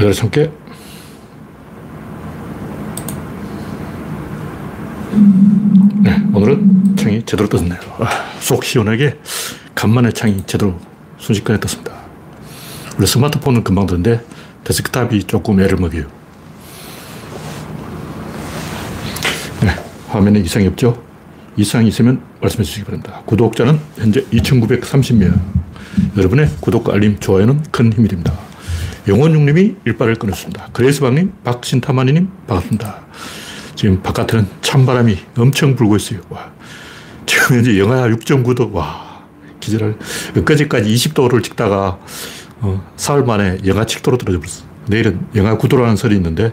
기다려 참게. 네, 오늘은 창이 제대로 떴네요. 아, 속 시원하게 간만에 창이 제대로 순식간에 떴습니다. 원래 스마트폰은 금방 뜨는데 데스크탑이 조금 애를 먹여요. 네, 화면에 이상이 없죠? 이상이 있으면 말씀해 주시기 바랍니다. 구독자는 현재 2,930명. 여러분의 구독과 알림, 좋아요는 큰 힘이 됩니다. 영원육님이 일발을 끊었습니다. 그레이스방님, 박신타마니님, 반갑습니다. 지금 바깥에는 찬바람이 엄청 불고 있어요. 와. 지금 현재 영하 6.9도, 와. 기절할. 엊그제까지 20도를 찍다가, 어, 사흘 만에 영하 7도로 떨어져 버렸어. 내일은 영하 9도라는 설이 있는데,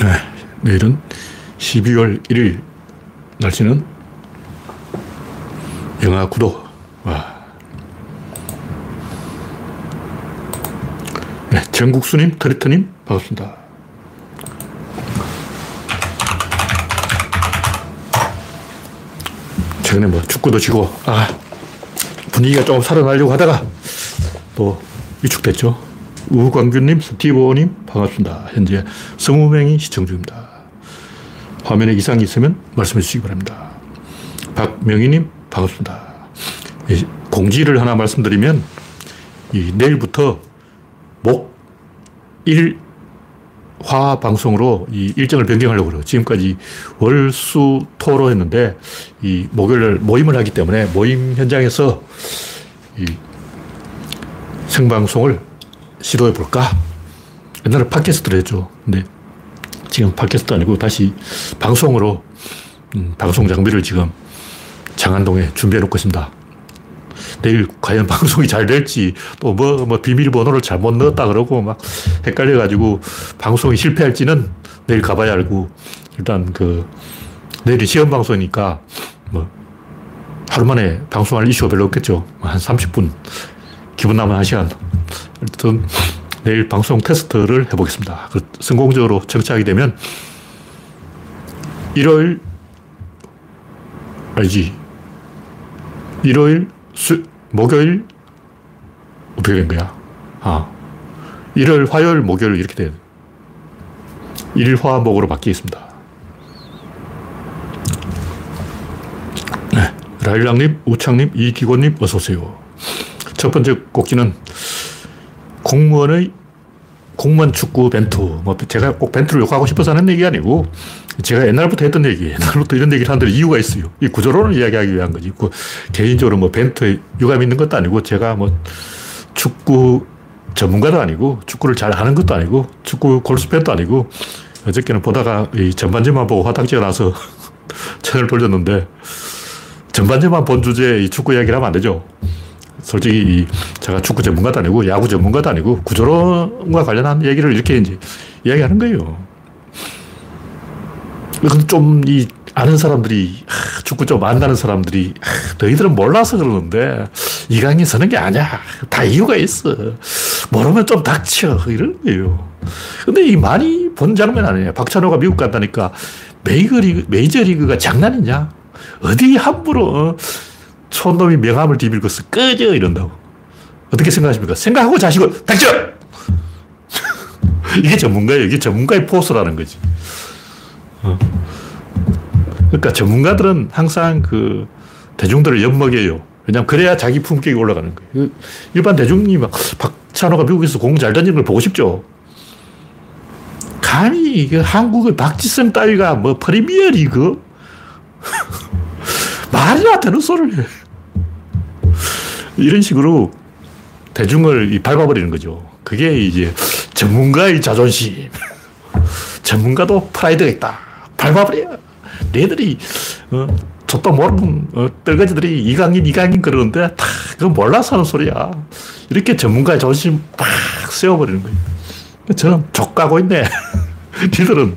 네, 내일은 12월 1일 날씨는 영하 9도. 와. 네, 전국수님, 트리트님, 반갑습니다. 최근에 뭐 축구도 지고, 아, 분위기가 좀 살아나려고 하다가 또 위축됐죠. 우광규님, 스티브님, 반갑습니다. 현재 20명이 시청 중입니다. 화면에 이상이 있으면 말씀해 주시기 바랍니다. 박명희님, 반갑습니다. 공지를 하나 말씀드리면, 내일부터 목, 일, 화 방송으로 이 일정을 변경하려고 그래요. 지금까지 월, 수, 토로 했는데, 이 목요일 모임을 하기 때문에 모임 현장에서 이 생방송을 시도해 볼까? 옛날에 팟캐스트를 했죠. 근데 지금 팟캐스트 아니고 다시 방송으로 음, 방송 장비를 지금 장안동에 준비해 놓고 있습니다. 내일 과연 방송이 잘 될지 또 뭐, 뭐 비밀번호를 잘못 넣었다 그러고 막 헷갈려 가지고 방송이 실패할지는 내일 가봐야 알고 일단 그 내일이 시험 방송이니까 뭐 하루 만에 방송할 이슈가 별로 없겠죠. 한 30분 기분 나면 1시간 어쨌든 내일 방송 테스트를 해보겠습니다. 그 성공적으로 정착하게 되면 일요일 아니지 일요일 수 목요일 어떻게 된 거야? 아 일요일 화요일 목요일 이렇게 돼 일화목으로 바뀌겠습니다. 네. 라일락님, 우창님, 이기곤님 어서 오세요. 첫 번째 꼭지는 공무원의 공무원 축구 벤투. 뭐 제가 꼭 벤투를 욕하고 싶어서 하는 얘기 아니고 제가 옛날부터 했던 얘기, 옛날부터 이런 얘기를 하는 이유가 있어요. 이 구조론을 이야기하기 위한 거지. 그 개인적으로 뭐 벤투에 유감 있는 것도 아니고 제가 뭐 축구 전문가도 아니고 축구를 잘 하는 것도 아니고 축구 골수팬도 아니고 어저께는 보다가 이 전반전만 보고 화딱지가 나서 채널 돌렸는데 전반전만 본 주제에 이 축구 이야기를 하면 안 되죠. 솔직히 제가 축구 전문가도 아니고 야구 전문가도 아니고 구조론과 관련한 얘기를 이렇게 이제 이야기하는 거예요. 좀이 아는 사람들이 축구 좀 안다는 사람들이 너희들은 몰라서 그러는데 이강인 서는 게 아니야. 다 이유가 있어. 모르면 좀 닥쳐. 이런 거예요. 근데 이 많이 본 장면 아니에요. 박찬호가 미국 간다니까 메이저리그, 메이저리그가 장난이냐? 어디 함부로 어? 촌놈이 명함을 뒤밀고 꺼져 이런다고. 어떻게 생각하십니까? 생각하고 자시고 닥쳐! 이게 전문가예요. 이게 전문가의 포스라는 거지. 어. 그러니까 전문가들은 항상 그 대중들을 엿먹여요. 왜냐면 그래야 자기 품격이 올라가는 거예요. 그 일반 대중이 막 박찬호가 미국에서 공 잘 던지는 걸 보고 싶죠. 감히 한국의 박지성 따위가 뭐 프리미어 리그? 말이나 되는 소리를 해. 이런 식으로 대중을 밟아버리는 거죠. 그게 이제 전문가의 자존심. 전문가도 프라이드가 있다. 밟아버려. 너희들이, 어, 저도 모르는 어, 떨거지들이 이강인, 이강인 그러는데 다 그거 몰라서 하는 소리야. 이렇게 전문가의 자존심 팍 세워버리는 거예요. 저는 족가고 있네. 니들은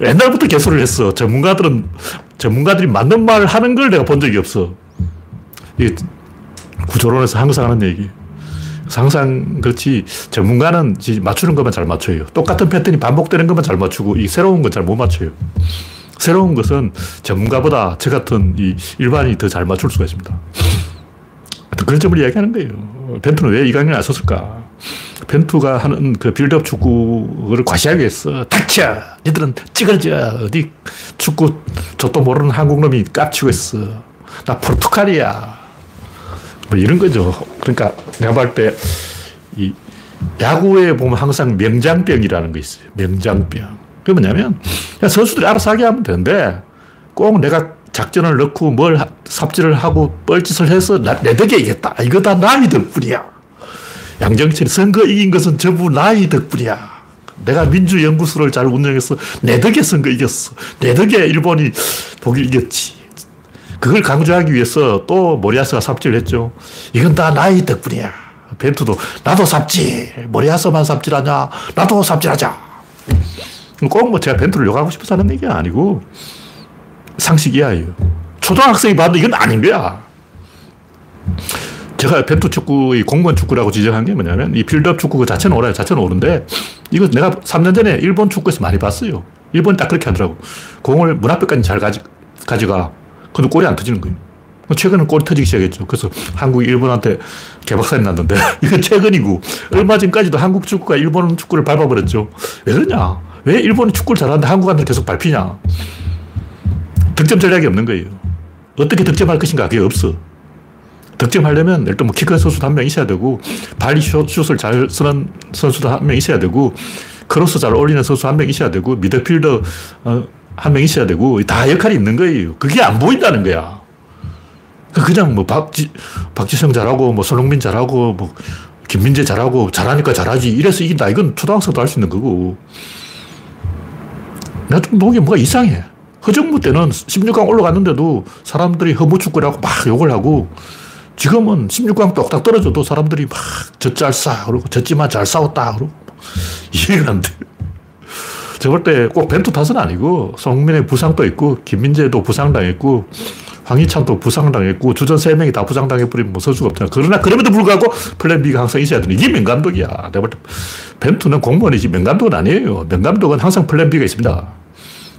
옛날부터 개소를 했어. 전문가들은, 전문가들이 맞는 말을 하는 걸 내가 본 적이 없어. 이 구조론에서 항상 하는 얘기. 항상 그렇지 전문가는 맞추는 것만 잘 맞춰요. 똑같은 패턴이 반복되는 것만 잘 맞추고 이 새로운 건 잘 못 맞춰요. 새로운 것은 전문가보다 저 같은 이 일반인이 더 잘 맞출 수가 있습니다. 그런 점을 이야기하는 거예요. 벤투는 왜 이 강연을 안 썼을까? 벤투가 하는 그 빌드업 축구를 과시하기 위해서 닥쳐! 니들은 찌그러져! 어디 축구 저도 모르는 한국 놈이 깝치고 있어. 나 포르투갈이야. 뭐 이런 거죠. 그러니까 내가 볼 때 이 야구에 보면 항상 명장병이라는 게 있어요. 명장병. 그게 뭐냐면 선수들이 알아서 하게 하면 되는데 꼭 내가 작전을 넣고 뭘 삽질을 하고 뻘짓을 해서 나, 내 덕에 이겼다. 이거 다 나의 덕분이야. 양정철이 선거 이긴 것은 전부 나의 덕분이야. 내가 민주연구소를 잘 운영해서 내 덕에 선거 이겼어. 내 덕에 일본이 독일 이겼지. 그걸 강조하기 위해서 또 모리아스가 삽질을 했죠. 이건 다 나의 덕분이야. 벤투도 나도 삽질. 모리아스만 삽질하냐. 나도 삽질하자. 꼭 뭐 제가 벤투를 욕하고 싶어서 하는 얘기가 아니고 상식 이하예요. 초등학생이 봐도 이건 아닌 거야. 제가 벤투 축구의 공무원 축구라고 지적한 게 뭐냐면 이 빌드업 축구 그 자체는 옳아요. 자체는 옳은데 이거 내가 3년 전에 일본 축구에서 많이 봤어요. 일본이 딱 그렇게 하더라고. 공을 문 앞에까지 잘 가지, 가져가. 근데 골이 안 터지는 거예요. 최근은 골이 터지기 시작했죠. 그래서 한국이 일본한테 개박살이 났는데 이건 최근이고 얼마 전까지도 한국 축구가 일본 축구를 밟아버렸죠. 왜 그러냐? 왜 일본이 축구를 잘하는데 한국한테 계속 밟히냐? 득점 전략이 없는 거예요. 어떻게 득점할 것인가 그게 없어. 득점하려면 일단 뭐 키큰 선수도 한 명 있어야 되고 발리 슛을 잘 쓰는 선수도 한 명 있어야 되고 크로스 잘 올리는 선수 한 명 있어야 되고 미드필더 어, 한 명 있어야 되고 다 역할이 있는 거예요. 그게 안 보인다는 거야. 그냥 뭐 박지, 박지성 잘하고 뭐 손흥민 잘하고 뭐 김민재 잘하고 잘하니까 잘하지 이래서 이긴다. 이건 초등학생도 할 수 있는 거고. 내가 좀 보기에 뭐가 이상해. 허정무 때는 16강 올라갔는데도 사람들이 허무축구라고 막 욕을 하고 지금은 16강 똑딱 떨어져도 사람들이 막 졌잘싸 그러고 졌지만 잘 싸웠다 그러고 이해가 안 돼. 저 볼 때 꼭 벤투 탓은 아니고 손흥민의 부상도 있고 김민재도 부상당했고 황희찬도 부상당했고 주전 3명이 다 부상당해버리면 뭐 선수가 없잖아. 그러나 그럼에도 불구하고 플랜 B가 항상 있어야 되는 이게 명감독이야. 내가 볼 때 벤투는 공무원이지 명감독은 아니에요. 명감독은 항상 플랜 B가 있습니다.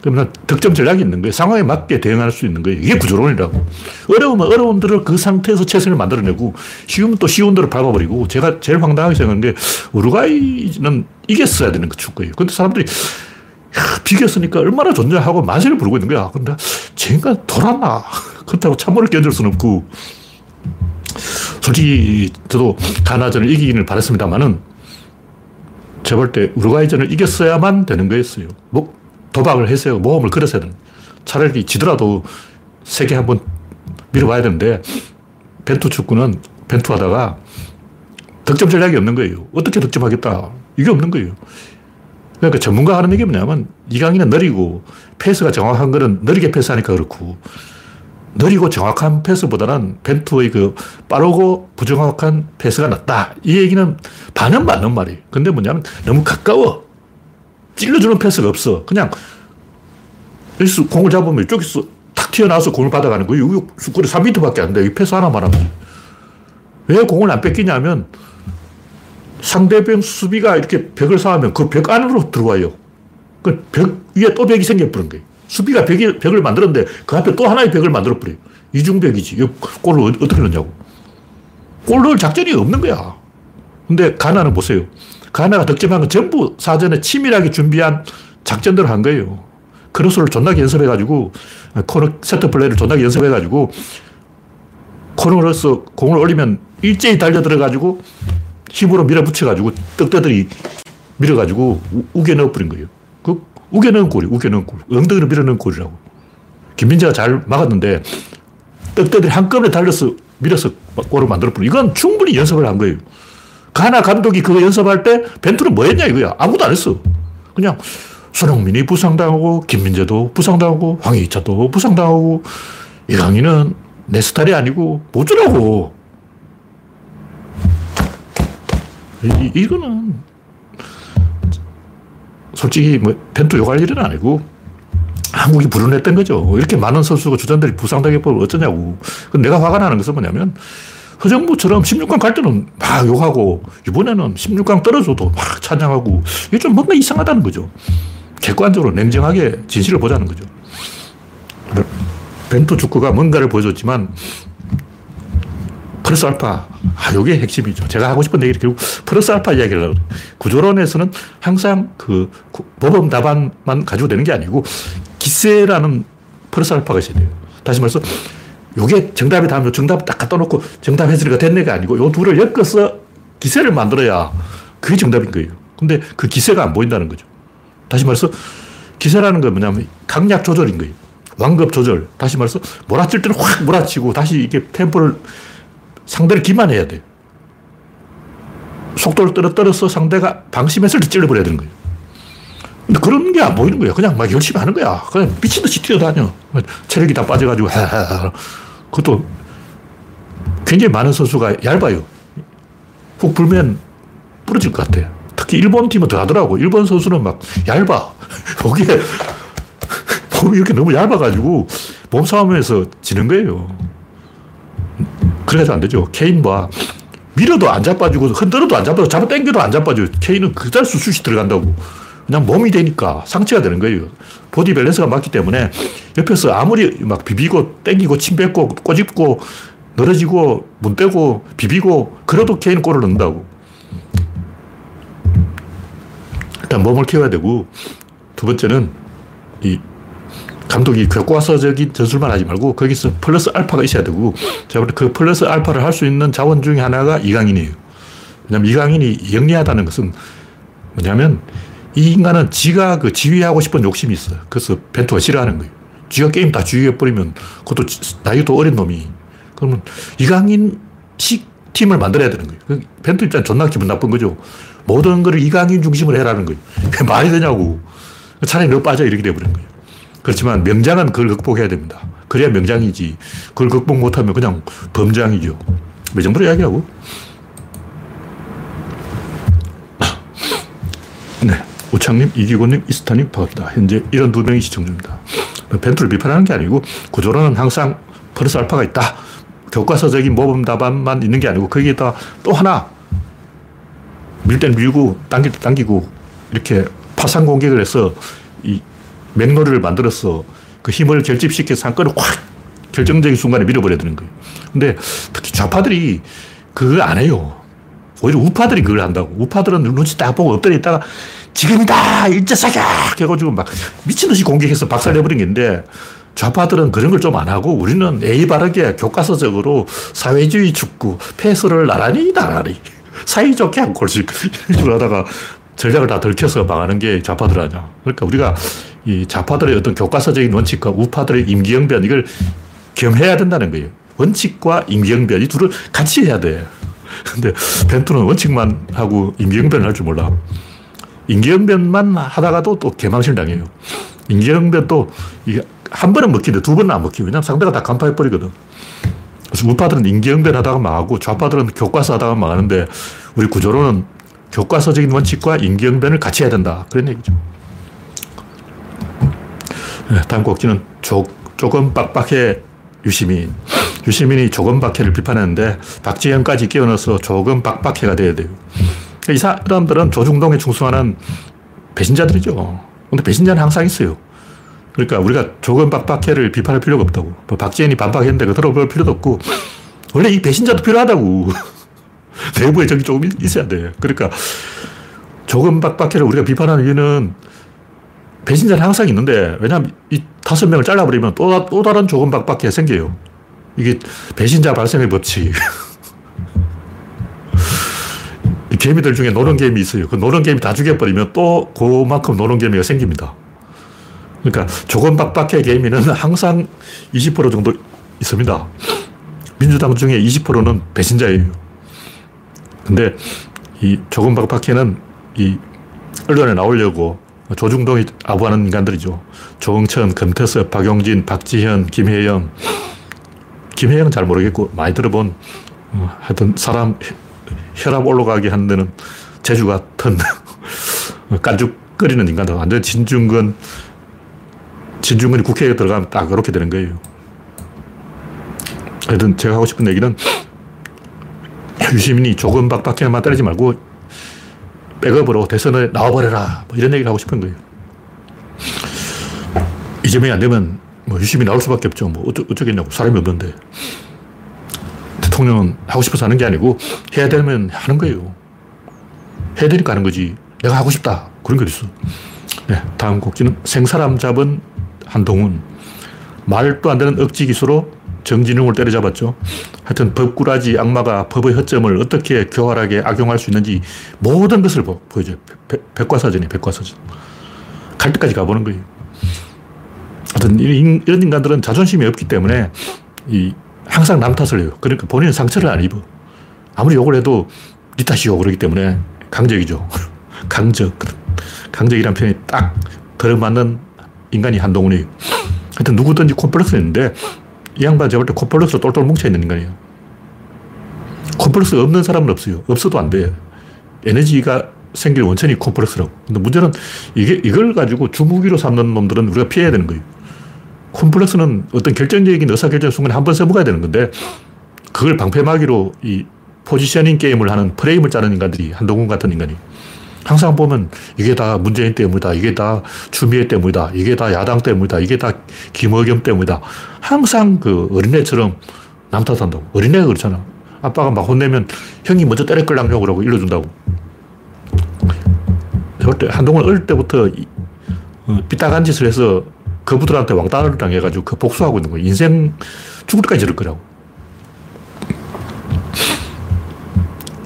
그러면 득점 전략이 있는 거예요. 상황에 맞게 대응할 수 있는 거예요. 이게 구조론이라고. 어려우면 대로 그 상태에서 최선을 만들어내고 쉬우면 또 쉬운 대로 밟아버리고 제가 제일 황당하게 생각하는 게 우루과이는 이겼어야 되는 그 축구예요. 근데 사람들이 비겼으니까 얼마나 좋냐 하고 만세를 부르고 있는 거야. 근데 쟤가 돌았나. 그렇다고 참모를 견딜 수는 없고. 솔직히 저도 가나전을 이기기를 바랬습니다만은 제가 볼때 우루과이전을 이겼어야만 되는 거였어요. 뭐 도박을 했어요. 모험을 걸었어야 되는 차라리 지더라도 세계 한번 밀어봐야 되는데 벤투 축구는 벤투 하다가 득점 전략이 없는 거예요. 어떻게 득점하겠다. 이게 없는 거예요. 그러니까 전문가 하는 얘기 뭐냐면 이강인은 느리고 패스가 정확한 거는 느리게 패스하니까 그렇고 느리고 정확한 패스보다는 벤투의 그 빠르고 부정확한 패스가 낫다. 이 얘기는 반은 맞는 말이에요. 근데 뭐냐면 너무 가까워. 찔러주는 패스가 없어. 그냥 여기서 공을 잡으면 이쪽에서 탁 튀어나와서 공을 받아가는 거예요. 여기 거리 3m밖에 안 돼. 이 패스 하나만 하면. 왜 공을 안 뺏기냐면 상대방 수비가 이렇게 벽을 쌓으면 그 벽 안으로 들어와요. 그 벽 위에 또 벽이 생겨버린 거예요. 수비가 벽이, 벽을 만들었는데 그 앞에 또 하나의 벽을 만들어버려요. 이중벽이지. 이 골을 어떻게 넣냐고. 골 넣을 작전이 없는 거야. 근데 가나는 보세요. 가나가 득점한 건 전부 사전에 치밀하게 준비한 작전대로 한 거예요. 크로스를 존나게 연습해가지고, 코너 세트 플레이를 존나게 연습해가지고, 코너로서 공을 올리면 일제히 달려들어가지고, 힘으로 밀어붙여가지고, 떡대들이 밀어가지고, 우, 겨 넣어버린 거예요. 그, 우겨 넣은 골이, 우겨 넣은 골. 엉덩이로 밀어 넣은 골이라고. 김민재가 잘 막았는데, 떡대들이 한꺼번에 달려서 밀어서 골을 만들어버린 이건 충분히 연습을 한 거예요. 가나 감독이 그거 연습할 때 벤투는 뭐 했냐 이거야. 아무도 안 했어. 그냥 손흥민이 부상당하고 김민재도 부상당하고 황희찬도 부상당하고 이강인은 내 스타일이 아니고 못 주라고. 이, 이거는 솔직히 뭐 벤투 욕할 일은 아니고 한국이 불운했던 거죠. 이렇게 많은 선수가 주전들이 부상당해버리면 어쩌냐고. 내가 화가 나는 것은 뭐냐면 허정무처럼 16강 갈 때는 막 욕하고 이번에는 16강 떨어져도 막 찬양하고 이게 좀 뭔가 이상하다는 거죠. 객관적으로 냉정하게 진실을 보자는 거죠. 벤투 축구가 뭔가를 보여줬지만 플러스 알파. 아, 요게 핵심이죠. 제가 하고 싶은 얘기를 결국 플러스 알파 이야기를 하고 구조론에서는 항상 그 모범 답안만 가지고 되는 게 아니고 기세라는 플러스 알파가 있어야 돼요. 다시 말해서 요게 정답이 다음 정답 딱 갖다 놓고 정답 해설이가 됐네가 아니고 요 둘을 엮어서 기세를 만들어야 그게 정답인 거예요. 근데 그 기세가 안 보인다는 거죠. 다시 말해서 기세라는 건 뭐냐면 강약 조절인 거예요. 완급 조절. 다시 말해서 몰아칠 때는 확 몰아치고 다시 이게 템포를 상대를 기만해야 돼. 속도를 떨어뜨려서 상대가 방심했을 때 찔러버려야 되는 거예요. 근데 그런 게 안 보이는 거예요. 그냥 막 열심히 하는 거야. 그냥 미친 듯이 뛰어다녀. 체력이 다 빠져가지고. 그것도 굉장히 많은 선수가 얇아요. 훅 불면 부러질 것 같아요. 특히 일본 팀은 더 하더라고. 일본 선수는 막 얇아. 거기에 몸이 이렇게 너무 얇아가지고 몸싸움에서 지는 거예요. 그래서 안 되죠. 케인 봐. 밀어도 안 자빠지고 흔들어도 안 자빠지고 잡아 당겨도 안 자빠져요. 케인은 그달 수슛이 들어간다고. 그냥 몸이 되니까 상체가 되는 거예요. 보디 밸런스가 맞기 때문에 옆에서 아무리 막 비비고 땡기고 침 뱉고 꼬집고 늘어지고 문 떼고 비비고 그래도 케인은 골을 넣는다고. 일단 몸을 키워야 되고 두 번째는 이 감독이 교과서적인 전술만 하지 말고 거기서 플러스 알파가 있어야 되고 제가 그 플러스 알파를 할 수 있는 자원 중에 하나가 이강인이에요. 왜냐면 이강인이 영리하다는 것은 뭐냐면 이 인간은 지가 그 지휘하고 싶은 욕심이 있어요. 그래서 벤투가 싫어하는 거예요. 지가 게임 다 지휘해버리면 그것도 나이도 어린 놈이. 그러면 이강인식 팀을 만들어야 되는 거예요. 그 벤투 입장 존나 기분 나쁜 거죠. 모든 걸 이강인 중심으로 해라는 거예요. 말이 되냐고. 차라리 너 빠져 이렇게 돼버린 거예요. 그렇지만 명장은 그걸 극복해야 됩니다. 그래야 명장이지. 그걸 극복 못하면 그냥 범장이죠. 이 정도로 이야기하고. 네. 우창님, 이기곤님, 이스타님, 반갑습니다. 현재 이런 두 명이 시청 중입니다. 벤투를 비판하는 게 아니고 구조론은 항상 플러스 알파가 있다. 교과서적인 모범 답안만 있는 게 아니고 거기에다 또 하나 밀 때는 밀고 당길 때 당기고 이렇게 파상 공격을 해서 이 맥놀이를 만들어서 그 힘을 결집시켜 상권을 확 결정적인 순간에 밀어버려야 되는 거예요. 근데 특히 좌파들이 그걸 안 해요. 오히려 우파들이 그걸 한다고. 우파들은 눈치 딱 보고 엎드려 있다가 지금이다! 일제사격! 해가지고 막 미친듯이 공격해서 박살내버린 게 있는데 좌파들은 그런 걸 좀 안 하고 우리는 예의 바르게 교과서적으로 사회주의 축구, 패스를 나란히 나란히 사이좋게 한 골씩 이런 식으로 하다가 전략을 다 들켜서 망하는 게 좌파들 아니야. 그러니까 우리가 이 좌파들의 어떤 교과서적인 원칙과 우파들의 임기응변 이걸 겸해야 된다는 거예요. 원칙과 임기응변 이 둘을 같이 해야 돼. 근데 벤투는 원칙만 하고 임기응변을 할 줄 몰라. 임기응변만 하다가도 또 개망실 당해요. 임기응변도 한 번은 먹히는데 두 번은 안 먹히고 왜냐면 상대가 다 간파해버리거든. 그래서 우파들은 임기응변 하다가 망하고 좌파들은 교과서 하다가 망하는데 우리 구조로는 교과서적인 원칙과 임기응변을 같이 해야 된다. 그런 얘기죠. 네, 다음 곡지는 조, 조금 빡빡해 유시민. 유시민이 조금 박해를 비판했는데 박지현까지 끼워넣어서 조금 빡빡해가 돼야 돼요. 이 사람들은 조중동에 충성하는 배신자들이죠. 근데 배신자는 항상 있어요. 그러니까 우리가 조금 빡빡해를 비판할 필요가 없다고. 뭐 박지현이 반박했는데 그 들어볼 필요도 없고 원래 이 배신자도 필요하다고. 내부에 적이 조금 있어야 돼. 그러니까 조금 빡빡해를 우리가 비판하는 이유는 배신자는 항상 있는데, 왜냐하면 이 다섯 명을 잘라버리면 또, 또 다른 빡빡해 생겨요. 이게 배신자 발생의 법칙. 개미들 중에 노는 개미 있어요. 그 노는 개미 다 죽여버리면 또 그만큼 노는 개미가 생깁니다. 그러니까 빡빡해 개미는 항상 20% 정도 있습니다. 민주당 중에 20%는 배신자예요. 근데 이 조금 빡빡해는 이 언론에 나오려고 조중동이 아부하는 인간들이죠. 조응천, 금태섭, 박용진, 박지현, 김혜영. 김혜영은 잘 모르겠고 많이 들어본 어, 하여튼 사람 혈압 올라가게 하는 데는 재주 같은 깐죽거리는 인간들. 완전 진중근, 진중근이 국회에 들어가면 딱 그렇게 되는 거예요. 하여튼 제가 하고 싶은 얘기는 유시민이 조금 박박해만 때리지 말고 백업으로 대선에 나와버려라. 뭐 이런 얘기를 하고 싶은 거예요. 이재명이 안 되면 뭐 유심히 나올 수밖에 없죠. 뭐 어쩌, 어쩌겠냐고. 사람이 없는데. 대통령은 하고 싶어서 하는 게 아니고 해야 되면 하는 거예요. 해야 되니까 하는 거지. 내가 하고 싶다. 그런 게 있어. 네, 다음 곡지는 생사람 잡은 한동훈. 말도 안 되는 억지 기수로 정진웅을 때려잡았죠. 하여튼 법꾸라지 악마가 법의 허점을 어떻게 교활하게 악용할 수 있는지 모든 것을 보, 여줘요 백과사전이 백과사전. 갈 때까지 가보는 거예요. 하여튼 이런 인간들은 자존심이 없기 때문에 이 항상 남 탓을 해요. 그러니까 본인은 상처를 안 입어. 아무리 욕을 해도 니 탓이요. 그러기 때문에 강적이죠. 강적. 강적이란 표현이 딱 들어맞는 인간이 한동훈이에요. 하여튼 누구든지 콤플렉스 있는데 이 양반 제가 볼때 콤플렉스로 똘똘 뭉쳐있는 인간이에요. 콤플렉스 없는 사람은 없어요. 없어도 안 돼. 에너지가 생길 원천이 콤플렉스라고. 근데 문제는 이게, 이걸 가지고 주무기로 삼는 놈들은 우리가 피해야 되는 거예요. 콤플렉스는 어떤 결정적인 의사결정 순간에 한 번 써먹어야 되는 건데, 그걸 방패막이로 이 포지셔닝 게임을 하는 프레임을 짜는 인간들이 한동훈 같은 인간이. 항상 보면 이게 다 문재인 때문이다. 이게 다 추미애 때문이다. 이게 다 야당 때문이다. 이게 다 김의겸 때문이다. 항상 그 어린애처럼 남 탓한다고. 어린애가 그렇잖아. 아빠가 막 혼내면 형이 먼저 때릴 걸랑요. 그러고 일러준다고. 절대 한동안 어릴 때부터 어, 삐딱한 짓을 해서 그부들한테 왕따를 당해가지고 그 복수하고 있는 거예요. 인생 죽을 때까지 저럴 거라고.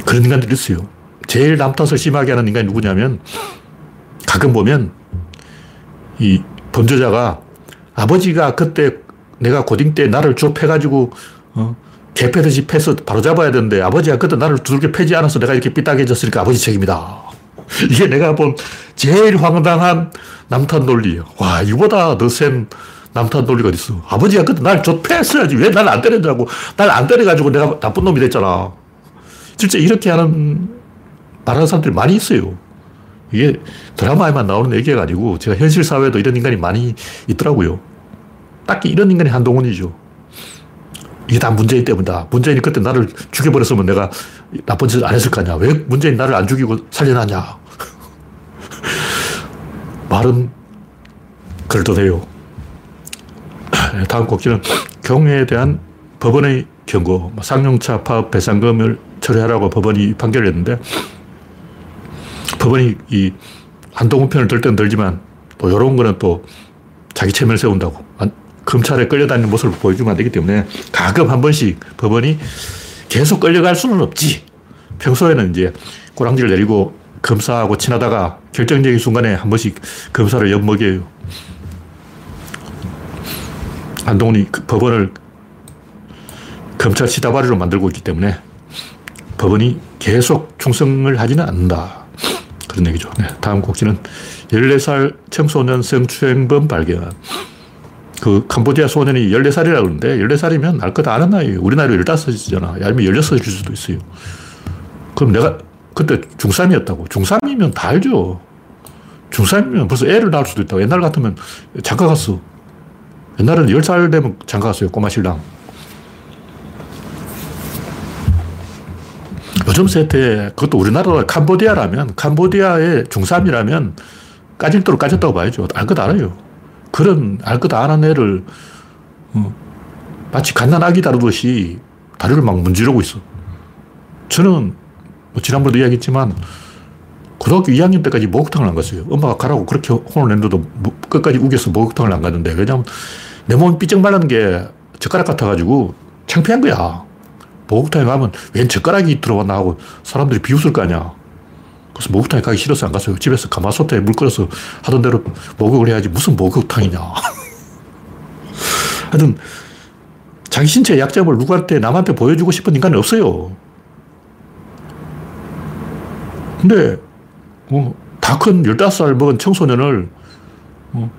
그런 인간들이 있어요. 제일 남 탓을 심하게 하는 인간이 누구냐면 가끔 보면 이 범죄자가 아버지가 그때 내가 고딩 때 나를 쭉 패가지고 어, 개패듯이 패서 바로 잡아야 되는데 아버지가 그때 나를 두들겨 패지 않아서 내가 이렇게 삐딱해졌으니까 아버지 책임이다. 이게 내가 본 제일 황당한 남탓 논리예요. 와, 이보다 더 센 남탓 논리가 어딨어. 아버지가 그때 날좀 패했어야지. 왜 날 안 때렸냐고. 날 안 때려가지고 내가 나쁜 놈이 됐잖아. 실제 이렇게 하는 말하는 사람들이 많이 있어요. 이게 드라마에만 나오는 얘기가 아니고 제가 현실 사회에도 이런 인간이 많이 있더라고요. 딱히 이런 인간이 한동훈이죠. 이게 다 문재인 때문이다. 문재인이 그때 나를 죽여버렸으면 내가 나쁜 짓을 안 했을 거 아니야. 왜 문재인 나를 안 죽이고 살려놨냐. 말은 그럴듯해요. 다음 곡지는 경에 대한 법원의 경고. 쌍용차 파업 배상금을 처리하라고 법원이 판결을 했는데 법원이 이 한동훈 편을 들 때는 들지만 또 이런 거는 또 자기 체면을 세운다고. 검찰에 끌려다니는 모습을 보여주면 안 되기 때문에 가끔 한 번씩 법원이 계속 끌려갈 수는 없지. 평소에는 이제 꼬랑지를 내리고 검사하고 친하다가 결정적인 순간에 한 번씩 검사를 엿먹여요. 한동훈이 그 법원을 검찰 시다바리로 만들고 있기 때문에 법원이 계속 충성을 하지는 않는다. 그런 얘기죠. 네, 다음 곡지는 14살 청소년 성추행범 발견. 그 캄보디아 소년이 14살이라고 그러는데 14살이면 알 것 아는 나이에요. 우리 나이로 15이잖아. 아니면 16일 수도 있어요. 그럼 내가 그때 중3이었다고. 중3이면 다 알죠. 중3이면 벌써 애를 낳을 수도 있다고. 옛날 같으면 장가 갔어. 옛날에는 10살 되면 장가 갔어요. 꼬마 신랑. 요즘 세대에 그것도 우리나라 캄보디아라면 캄보디아의 중3이라면 까질 대로 까졌다고 봐야죠. 알 것 알아요. 그런 알 것 아는 애를 어, 마치 갓난아기 다루듯이 다리를 막 문지르고 있어. 저는 뭐 지난번에도 이야기했지만 고등학교 2학년 때까지 목욕탕을 안 갔어요. 엄마가 가라고 그렇게 혼을 냈는데도 끝까지 우겨서 목욕탕을 안 갔는데 왜냐면 내 몸이 삐쩍 말라는 게 젓가락 같아가지고 창피한 거야. 목욕탕에 가면 웬 젓가락이 들어왔나 하고 사람들이 비웃을 거 아니야. 그래서 목욕탕에 가기 싫어서 안 갔어요. 집에서 가마솥에 물 끓여서 하던 대로 목욕을 해야지 무슨 목욕탕이냐. 하여튼 자기 신체 약점을 누구한테 남한테 보여주고 싶은 인간은 없어요. 근데 뭐 다큰 15살 먹은 청소년을 어,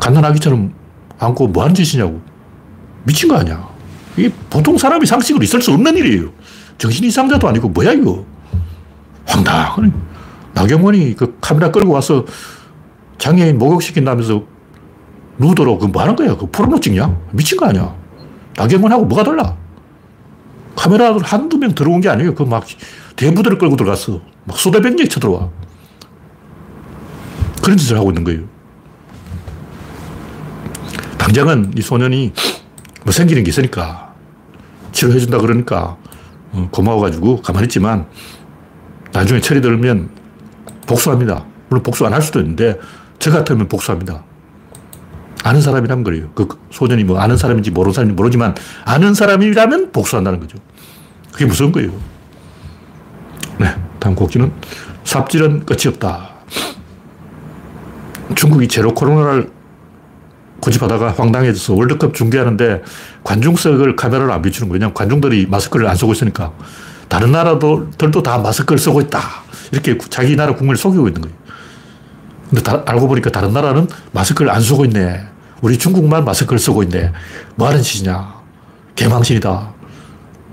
갓난아기처럼 안고 뭐 하는 짓이냐고. 미친 거 아니야. 이게 보통 사람이 상식으로 있을 수 없는 일이에요. 정신 이상자도 아니고 뭐야 이거. 황당하네. 나경원이 그 카메라 끌고 와서 장애인 목욕시킨다면서 누더러 그뭐 하는 거야? 그 포르노 찍냐? 미친 거 아니야. 나경원하고 뭐가 달라? 카메라 한두 명 들어온 게 아니에요. 그 막 대부대를 끌고 들어갔어. 막 수백 명이 쳐들어와. 그런 짓을 하고 있는 거예요. 당장은 이 소년이 뭐 생기는 게 있으니까 치료해준다 그러니까 어, 고마워가지고 가만히 있지만 나중에 철이 들면 복수합니다. 물론 복수 안 할 수도 있는데 저 같으면 복수합니다. 아는 사람이라면 그래요. 그 소년이 뭐 아는 사람인지 모르는 사람인지 모르지만 아는 사람이라면 복수한다는 거죠. 그게 무서운 거예요. 네. 다음 곡지는 삽질은 끝이 없다. 중국이 제로 코로나를 고집하다가 황당해져서 월드컵 중계하는데 관중석을 카메라로 안 비추는. 왜냐하면 관중들이 마스크를 안 쓰고 있으니까. 다른 나라들도 다 마스크를 쓰고 있다. 이렇게 자기 나라 국민을 속이고 있는 거예요. 근데 다, 알고 보니까 다른 나라는 마스크를 안 쓰고 있네. 우리 중국만 마스크를 쓰고 있네. 뭐 하는 짓이냐. 개망신이다.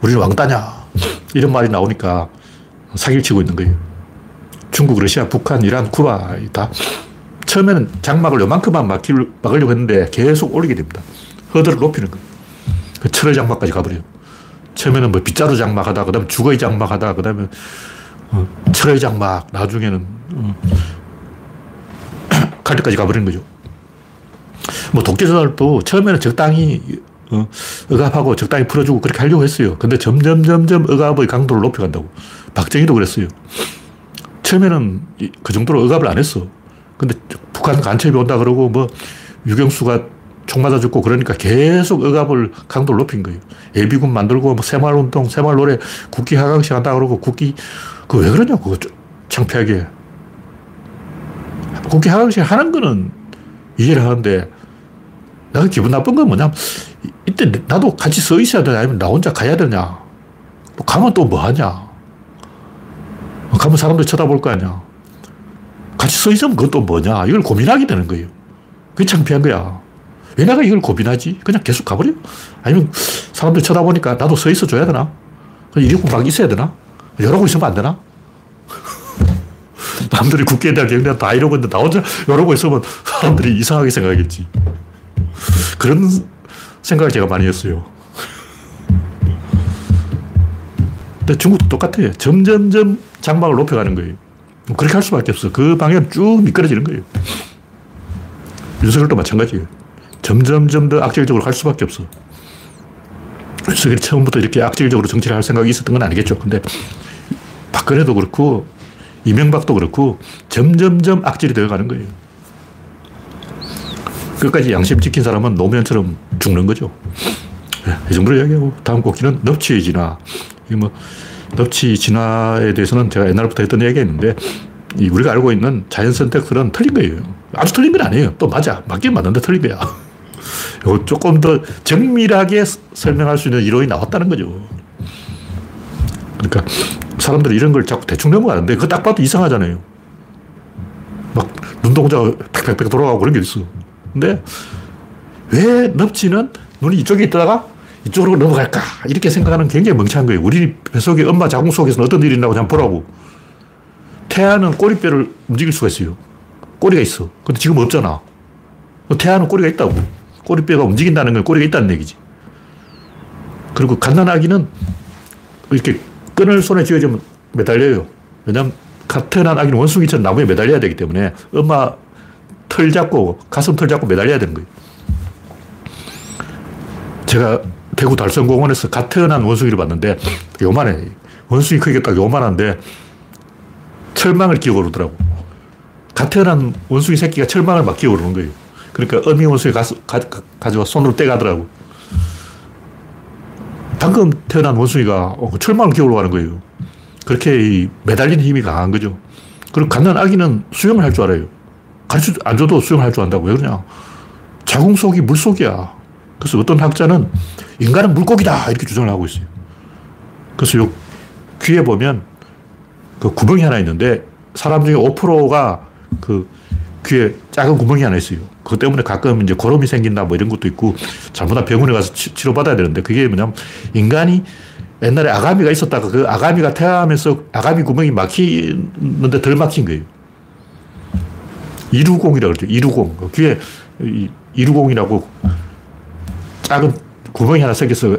우리는 왕따냐. 이런 말이 나오니까 사기를 치고 있는 거예요. 중국, 러시아, 북한, 이란, 쿠바 다 처음에는 장막을 요만큼만 막힐, 막으려고 했는데 계속 올리게 됩니다. 허들을 높이는 거예요. 그 철의 장막까지 가버려요. 처음에는 뭐 빗자루 장막 하다, 그 다음에 주거의 장막 하다, 그 다음에 어, 철의 장막, 나중에는 어, 갈 때까지 가버리는 거죠. 뭐 독재자들도 처음에는 적당히 어, 억압하고 적당히 풀어주고 그렇게 하려고 했어요. 근데 점점 점점 억압의 강도를 높여간다고. 박정희도 그랬어요. 처음에는 그 정도로 억압을 안 했어. 근데 북한 간첩이 온다 그러고 뭐 유경수가 총 맞아 죽고 그러니까 계속 억압을 강도를 높인 거예요. 예비군 만들고 뭐 새마을운동, 새마을노래, 국기 하강식 한다 그러고 국기 그 왜 그러냐고 창피하게. 국기 하강식 하는 거는 이해를 하는데 내가 기분 나쁜 건 뭐냐 이때 나도 같이 서 있어야 되냐 아니면 나 혼자 가야 되냐 또 가면 또 뭐 하냐 가면 사람들 쳐다볼 거 아니야 같이 서 있으면 또 뭐냐? 이걸 고민하게 되는 거예요. 그게 창피한 거야. 왜 내가 이걸 고민하지. 그냥 계속 가버려. 아니면 사람들 쳐다보니까 나도 서 있어 줘야 되나? 이러고 막 있어야 되나? 이러고 있으면 안 되나? 남들이 국회에 대한 경력 다 이러고 있는데 나 혼자 이러고 있으면 사람들이 이상하게 생각하겠지. 그런 생각을 제가 많이 했어요. 근데 중국도 똑같아요. 점점점 장막을 높여가는 거예요. 그렇게 할 수밖에 없어. 그 방향 쭉 미끄러지는 거예요. 윤석열도 마찬가지예요. 점점점 더 악질적으로 갈 수밖에 없어. 윤석열이 처음부터 이렇게 악질적으로 정치를 할 생각이 있었던 건 아니겠죠. 근데 박근혜도 그렇고 이명박도 그렇고 점점점 악질이 되어가는 거예요. 끝까지 양심 지킨 사람은 노무현처럼 죽는 거죠. 네, 이 정도로 이야기하고 다음 곡기는 넙치의 진화. 이 뭐, 넙치 진화에 대해서는 제가 옛날부터 했던 얘기가 있는데, 이 우리가 알고 있는 자연 선택설은 틀린 거예요. 아주 틀린 건 아니에요. 또 맞아. 맞긴 맞는데 틀린 거야. 조금 더 정밀하게 설명할 수 있는 이론이 나왔다는 거죠. 그러니까 사람들이 이런 걸 자꾸 대충 넘어가는데 그거 딱 봐도 이상하잖아요. 막 눈동자가 팩팩팩 돌아가고 그런 게 있어. 근데 왜 넙치는 눈이 이쪽에 있다가 이쪽으로 넘어갈까? 이렇게 생각하는 굉장히 멍청한 거예요. 우리 뱃속에 엄마 자궁 속에서는 어떤 일이 있나고 한번 보라고. 태아는 꼬리뼈를 움직일 수가 있어요. 꼬리가 있어. 근데 지금 없잖아. 태아는 꼬리가 있다고. 꼬리뼈가 움직인다는 건 꼬리가 있다는 얘기지. 그리고 갓난아기는 이렇게 끈을 손에 쥐어주면 매달려요. 왜냐면 태어난 아기는 원숭이처럼 나무에 매달려야 되기 때문에 엄마 털 잡고, 가슴 털 잡고 매달려야 되는 거예요. 제가 대구 달성공원에서 갓 태어난 원숭이를 봤는데 요만해. 원숭이 크기가 딱 요만한데 철망을 끼고 그러더라고. 갓 태어난 원숭이 새끼가 철망을 막 끼고 그러는 거예요. 그러니까 어미 원숭이 가, 가, 가지고 손으로 떼가더라고. 방금 태어난 원숭이가 어, 그 철망을 끼고 가는 거예요. 그렇게 매달리는 힘이 강한 거죠. 그리고 갓난 아기는 수영을 할 줄 알아요. 가르쳐 안 줘도 수영할 줄 안다고. 왜 그러냐. 자궁 속이 물 속이야. 그래서 어떤 학자는 인간은 물고기다. 이렇게 주장을 하고 있어요. 그래서 요 귀에 보면 그 구멍이 하나 있는데 사람 중에 5%가 그 귀에 작은 구멍이 하나 있어요. 그것 때문에 가끔 이제 고름이 생긴다 뭐 이런 것도 있고 잘못하면 병원에 가서 치, 치료받아야 되는데 그게 뭐냐면 인간이 옛날에 아가미가 있었다가 그 아가미가 태어나면서 아가미 구멍이 막히는데 덜 막힌 거예요. 이루공이라고 그러죠. 이루공. 그 귀에 이루공이라고 작은 구멍이 하나 생겨서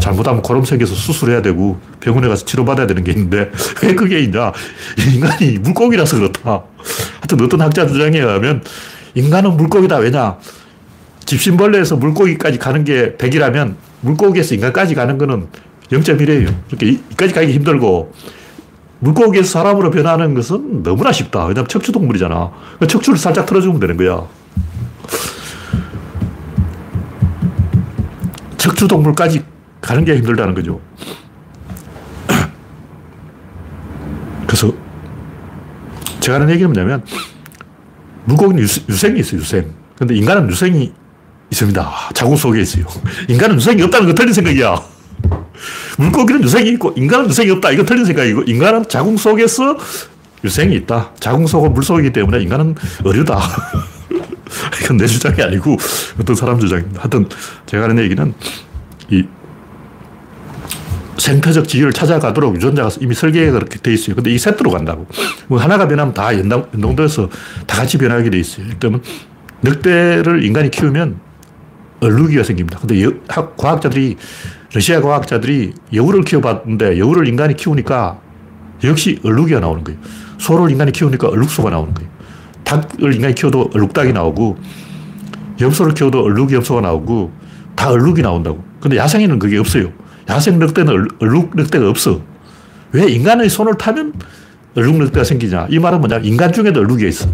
잘못하면 고름 생겨서 수술해야 되고 병원에 가서 치료받아야 되는 게 있는데 왜 그게 있냐. 인간이 물고기라서 그렇다. 하여튼 어떤 학자 주장에 의하면 인간은 물고기다. 왜냐. 집신벌레에서 물고기까지 가는 게 100이라면 물고기에서 인간까지 가는 거는 0.1이에요. 그러니까 이까지 가기 힘들고 물고기에서 사람으로 변하는 것은 너무나 쉽다. 왜냐면 척추동물이잖아. 그러니까 척추를 살짝 틀어주면 되는 거야. 척추동물까지 가는 게 힘들다는 거죠. 그래서 제가 하는 얘기는 뭐냐면 물고기는 유생 이 있어요, 유생. 근데 인간은 유생이 있습니다. 자국 속에 있어요. 인간은 유생이 없다는 거 틀린 생각이야. 물고기는 유생이 있고 인간은 유생이 없다. 이거 틀린 생각이고 인간은 자궁 속에서 유생이 있다. 자궁 속은 물속이기 때문에 인간은 어류다. 이건 내 주장이 아니고 어떤 사람 주장입니다. 하여튼 제가 하는 얘기는 이 생태적 지위를 찾아가도록 유전자가 이미 설계가 그렇게 돼 있어요. 근데 이 세트로 간다고. 뭐 하나가 변하면 다 연동, 연동돼서 다 같이 변하게 돼 있어요. 그러면 늑대를 인간이 키우면 얼룩이가 생깁니다. 근데 여, 과학자들이, 러시아 과학자들이 여우를 키워봤는데 여우를 인간이 키우니까 역시 얼룩이가 나오는 거예요. 소를 인간이 키우니까 얼룩소가 나오는 거예요. 닭을 인간이 키워도 얼룩닭이 나오고 염소를 키워도 얼룩이 염소가 나오고 다 얼룩이 나온다고. 근데 야생에는 그게 없어요. 야생 늑대는 얼룩 늑대가 없어. 왜 인간의 손을 타면 얼룩 늑대가 생기냐? 이 말은 뭐냐? 인간 중에도 얼룩이 있어.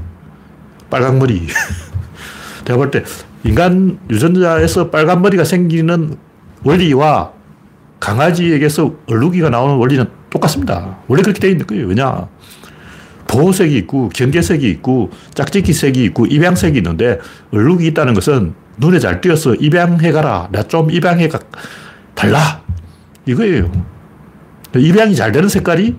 빨강머리. 내가 볼 때 인간 유전자에서 빨간머리가 생기는 원리와 강아지에게서 얼룩이가 나오는 원리는 똑같습니다. 원래 그렇게 되어 있는 거예요. 왜냐? 보호색이 있고, 경계색이 있고, 짝짓기색이 있고, 입양색이 있는데, 얼룩이 있다는 것은 눈에 잘 띄어서 입양해가라. 나 좀 입양해가 달라. 이거예요. 입양이 잘 되는 색깔이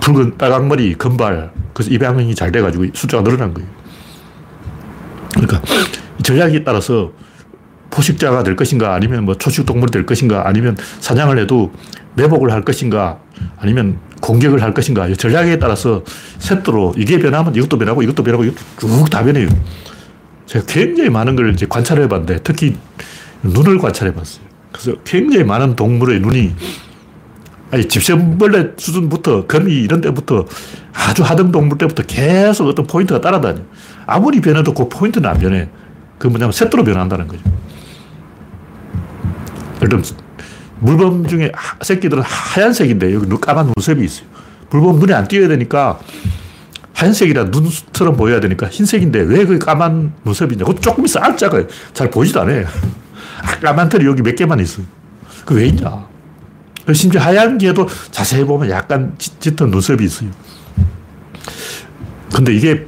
붉은 빨강머리, 금발. 그래서 입양이 잘 돼가지고 숫자가 늘어난 거예요. 그러니까 전략에 따라서 포식자가 될 것인가 아니면 뭐 초식동물이 될 것인가 아니면 사냥을 해도 매복을 할 것인가 아니면 공격을 할 것인가 전략에 따라서 세트로 이게 변하면 이것도 변하고 이것도 변하고 이것도 쭉 다 변해요. 제가 굉장히 많은 걸 이제 관찰해 봤는데 특히 눈을 관찰해 봤어요. 그래서 굉장히 많은 동물의 눈이 아니 집샘벌레 수준부터 거미 이런 데부터 아주 하등 동물 때부터 계속 어떤 포인트가 따라다녀. 아무리 변해도 그 포인트는 안 변해. 그 뭐냐면 세트로 변한다는 거죠. 예를 들면 물범 중에 새끼들은 하얀색인데 여기 까만 눈썹이 있어요. 물범 눈에 안 띄어야 되니까 하얀색이라 눈처럼 보여야 되니까 흰색인데 왜 그 까만 눈썹이냐. 그것 조금 있어 알짜가 잘 보이지도 않아요. 아, 까만 털이 여기 몇 개만 있어요. 그 왜 있냐. 심지어 하얀 게도 자세히 보면 약간 짙은 눈썹이 있어요. 근데 이게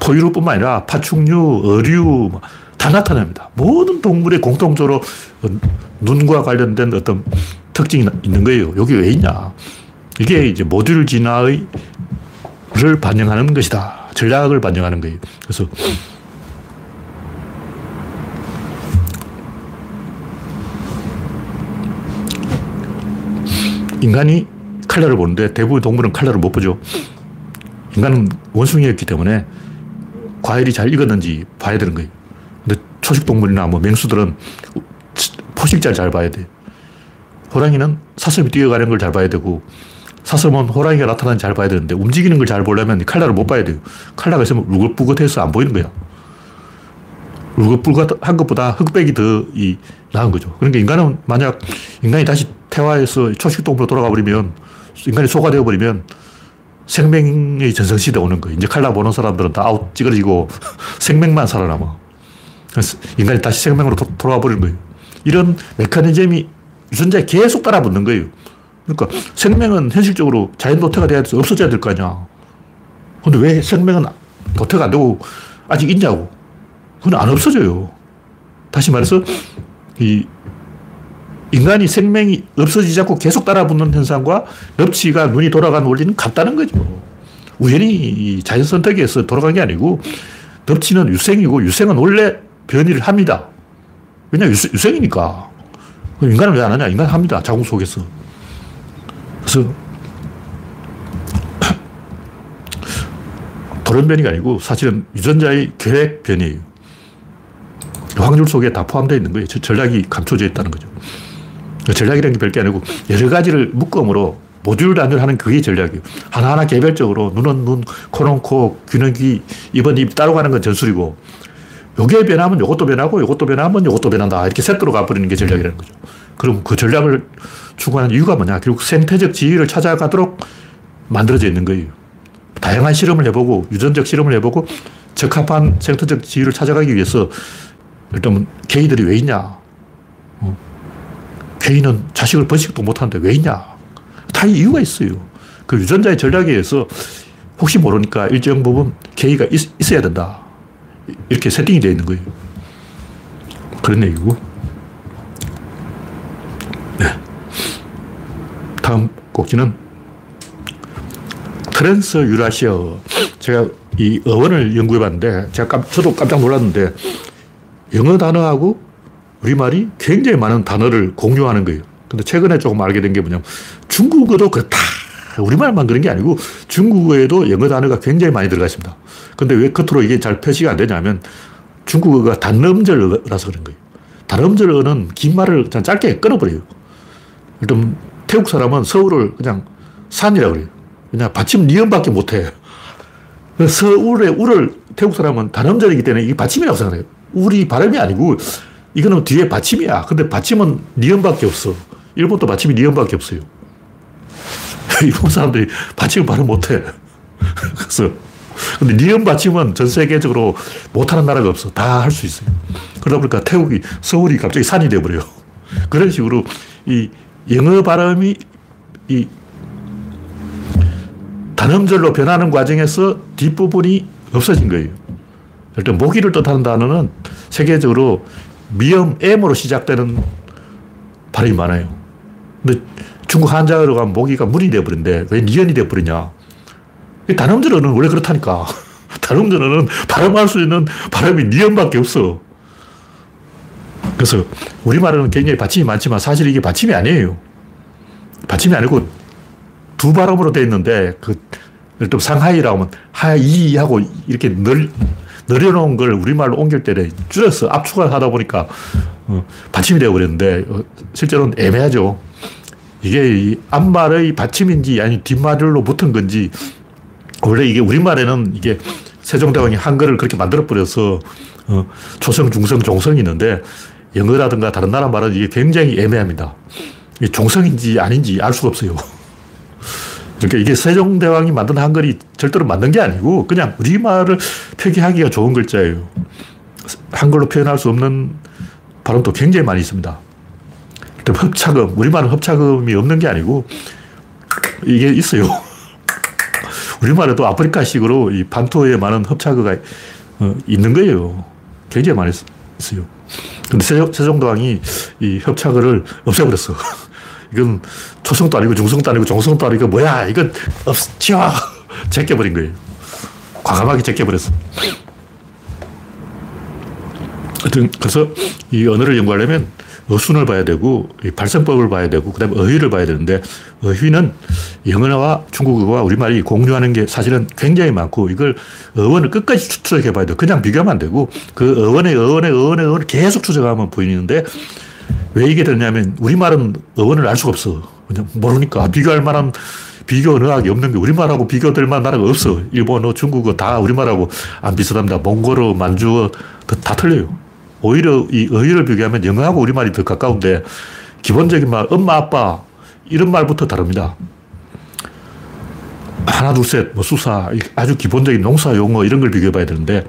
포유류뿐만 아니라 파충류, 어류 뭐 다 나타납니다. 모든 동물의 공통적으로 눈과 관련된 어떤 특징이 있는 거예요. 여기 왜 있냐. 이게 이제 모듈 진화의 를 반영하는 것이다. 전략을 반영하는 거예요. 그래서 인간이 칼라를 보는데 대부분 동물은 칼라를 못 보죠. 인간은 원숭이였기 때문에 과일이 잘 익었는지 봐야 되는 거예요. 근데 초식 동물이나 뭐 맹수들은 포식자를 잘 봐야 돼. 호랑이는 사슴이 뛰어가는 걸 잘 봐야 되고 사슴은 호랑이가 나타나는 잘 봐야 되는데 움직이는 걸 잘 보려면 칼라를 못 봐야 돼요. 칼라가 있으면 울긋불긋해서 안 보이는 거야. 울긋불긋한 것보다 흑백이 더 이, 나은 거죠. 그러니까 인간은 만약 인간이 다시 퇴화해서 초식동물로 돌아가 버리면 인간이 소가 되어버리면 색맹의 전성시대 오는 거예요. 이제 칼라 보는 사람들은 다 아웃 찌그러지고 색맹만 살아남아. 인간이 다시 색맹으로 도, 돌아와 버리는 거예요. 이런 메커니즘이 유전자에 계속 따라붙는 거예요. 그러니까 색맹은 현실적으로 자연 도태가 돼야 돼서 없어져야 될 거 아니야. 근데 왜 색맹은 도태가 안 되고 아직 있냐고. 그건 안 없어져요. 다시 말해서 이 인간이 생명이 없어지지 않고 계속 따라붙는 현상과 넙치가 눈이 돌아가는 원리는 같다는 거죠. 우연히 자연 선택에서 돌아간 게 아니고 넙치는 유생이고 유생은 원래 변이를 합니다. 왜냐 유생, 이니까 인간은 왜 안 하냐? 인간 합니다. 자궁 속에서. 그래서 돌연 변이가 아니고 사실은 유전자의 계획 변이에요. 확률 속에 다 포함되어 있는 거예요. 전략이 감춰져 있다는 거죠. 전략이라는 게 별게 아니고 여러 가지를 묶음으로 모듈 단위하는 그게 전략이에요. 하나하나 개별적으로 눈은 눈, 코는 코, 귀는 귀, 입은 입 따로 가는 건 전술이고 요게 변하면 요것도 변하고 요것도 변하면 요것도 변한다. 이렇게 세트로 가버리는 게 전략이라는 거죠. 그럼 그 전략을 추구하는 이유가 뭐냐? 결국 생태적 지위를 찾아가도록 만들어져 있는 거예요. 다양한 실험을 해보고 유전적 실험을 해보고 적합한 생태적 지위를 찾아가기 위해서 일단 게이들이 왜 있냐? 어? 게이는 자식을 번식도 못하는데 왜 있냐? 다 이유가 있어요. 그 유전자의 전략에 의해서 혹시 모르니까 일정 부분 게이가 있, 어야 된다. 이렇게 세팅이 되어 있는 거예요. 그런 얘기고. 네. 다음 꼭지는 트랜스 유라시아. 제가 이 어원을 연구해 봤는데, 제가 깜, 저도 깜짝 놀랐는데, 영어 단어하고 우리말이 굉장히 많은 단어를 공유하는 거예요. 근데 최근에 조금 알게 된 게 뭐냐면, 중국어도 그렇다. 우리말만 그런 게 아니고, 중국어에도 영어 단어가 굉장히 많이 들어가 있습니다. 근데 왜 겉으로 이게 잘 표시가 안 되냐면, 중국어가 단음절라서 그런 거예요. 단음절어는 긴 말을 그냥 짧게 끊어버려요. 일단 태국 사람은 서울을 그냥 산이라고 그래요. 그냥 받침 니은밖에 못해. 서울의 우를 태국 사람은 단음절이기 때문에 이게 받침이라고 생각해요. 우리 발음이 아니고 이거는 뒤에 받침이야. 근데 받침은 니은밖에 없어. 일본도 받침이 니은밖에 없어요. 일본 사람들이 받침을 발음 못해. 그래서 근데 니은 받침은 전 세계적으로 못하는 나라가 없어. 다 할 수 있어요. 그러다 보니까 태국이, 서울이 갑자기 산이 되어버려요. 그런 식으로 이 영어 발음이 이 단음절로 변하는 과정에서 뒷부분이 없어진 거예요. 일단 모기를 뜻하는 단어는 세계적으로 미음 M으로 시작되는 발음이 많아요. 근데 중국 한자어로 가면 모기가 물이 되어버린데 왜 니은이 되어버리냐. 단음절어는 원래 그렇다니까. 단음절어는 발음할 수 있는 발음이 니은밖에 없어. 그래서 우리말은 굉장히 받침이 많지만 사실 이게 받침이 아니에요. 받침이 아니고 두 발음으로 되어 있는데, 그, 또 상하이라고 하면 하이 하고 이렇게 늘, 늘려놓은 걸 우리말로 옮길 때는 줄여서 압축을 하다 보니까 어, 받침이 되어버렸는데, 어, 실제로는 애매하죠. 이게 앞말의 받침인지 아니 뒷말로 붙은 건지, 원래 이게 우리말에는 이게 세종대왕이 한글을 그렇게 만들어버려서 어, 초성, 중성, 종성이 있는데, 영어라든가 다른 나라 말은 이게 굉장히 애매합니다. 종성인지 아닌지 알 수가 없어요. 그러니까 이게 세종대왕이 만든 한글이 절대로 맞는 게 아니고 그냥 우리말을 표기하기가 좋은 글자예요. 한글로 표현할 수 없는 발음도 굉장히 많이 있습니다. hợp 우리말은 합차음이 없는 게 아니고 이게 있어요. 우리말에도 아프리카식으로 이 반토에 많은 합차가 어, 있는 거예요. 굉장히 많이 있어요. 근데 세종대왕이 이 협착어를 없애버렸어. 이건 초성도 아니고 중성도 아니고 종성도 아니고 뭐야 이건 없지워 제껴버린 거예요. 과감하게 제껴버렸어. 하여튼 그래서 이 언어를 연구하려면 어순을 봐야 되고 발성법을 봐야 되고 그다음에 어휘를 봐야 되는데 어휘는 영어와 중국어와 우리말이 공유하는 게 사실은 굉장히 많고 이걸 어원을 끝까지 추적해 봐야 돼. 그냥 비교하면 안 되고 그 어원의 어원의 어원의 어원을 계속 추적하면 보이는데 왜 이게 되냐면 우리말은 어원을 알 수가 없어. 그냥 모르니까. 비교할 만한 비교 언어학이 없는 게 우리말하고 비교될 만한 나라가 없어. 일본어, 중국어 다 우리말하고 안 비슷합니다. 몽골어, 만주어 다 틀려요. 오히려 이 어휘를 비교하면 영어하고 우리말이 더 가까운데 기본적인 말, 엄마, 아빠 이런 말부터 다릅니다. 하나, 둘, 셋, 뭐 수사, 아주 기본적인 농사 용어 이런 걸 비교해 봐야 되는데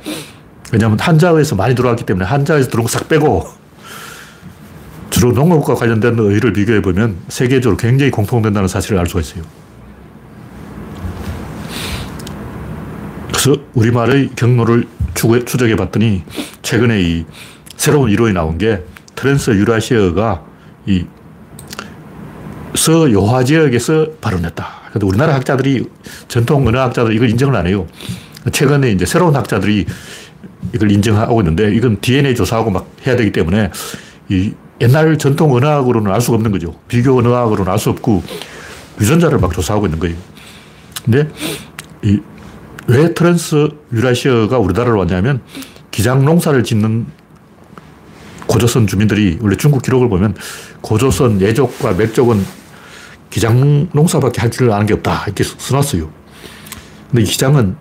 왜냐하면 한자어에서 많이 들어왔기 때문에 한자에서 들어온 거싹 빼고 주로 농업과 관련된 어휘를 비교해 보면 세계적으로 굉장히 공통된다는 사실을 알 수가 있어요. 그래서 우리말의 경로를 추적해 봤더니 최근에 이 새로운 이론이 나온 게 트랜스 유라시아가 이 서요하 지역에서 발원했다. 근데 우리나라 학자들이 전통 언어학자들 이걸 인정을 안 해요. 최근에 이제 새로운 학자들이 이걸 인정하고 있는데 이건 DNA 조사하고 막 해야 되기 때문에 이 옛날 전통 언어학으로는 알 수가 없는 거죠. 비교 언어학으로는 알 수 없고 유전자를 막 조사하고 있는 거예요. 근데 이, 왜 트랜스 유라시아가 우리나라로 왔냐면 기장 농사를 짓는 고조선 주민들이 원래 중국 기록을 보면 고조선 예족과 맥족은 기장 농사밖에 할 줄 아는 게 없다. 이렇게 써놨어요. 근데 기장은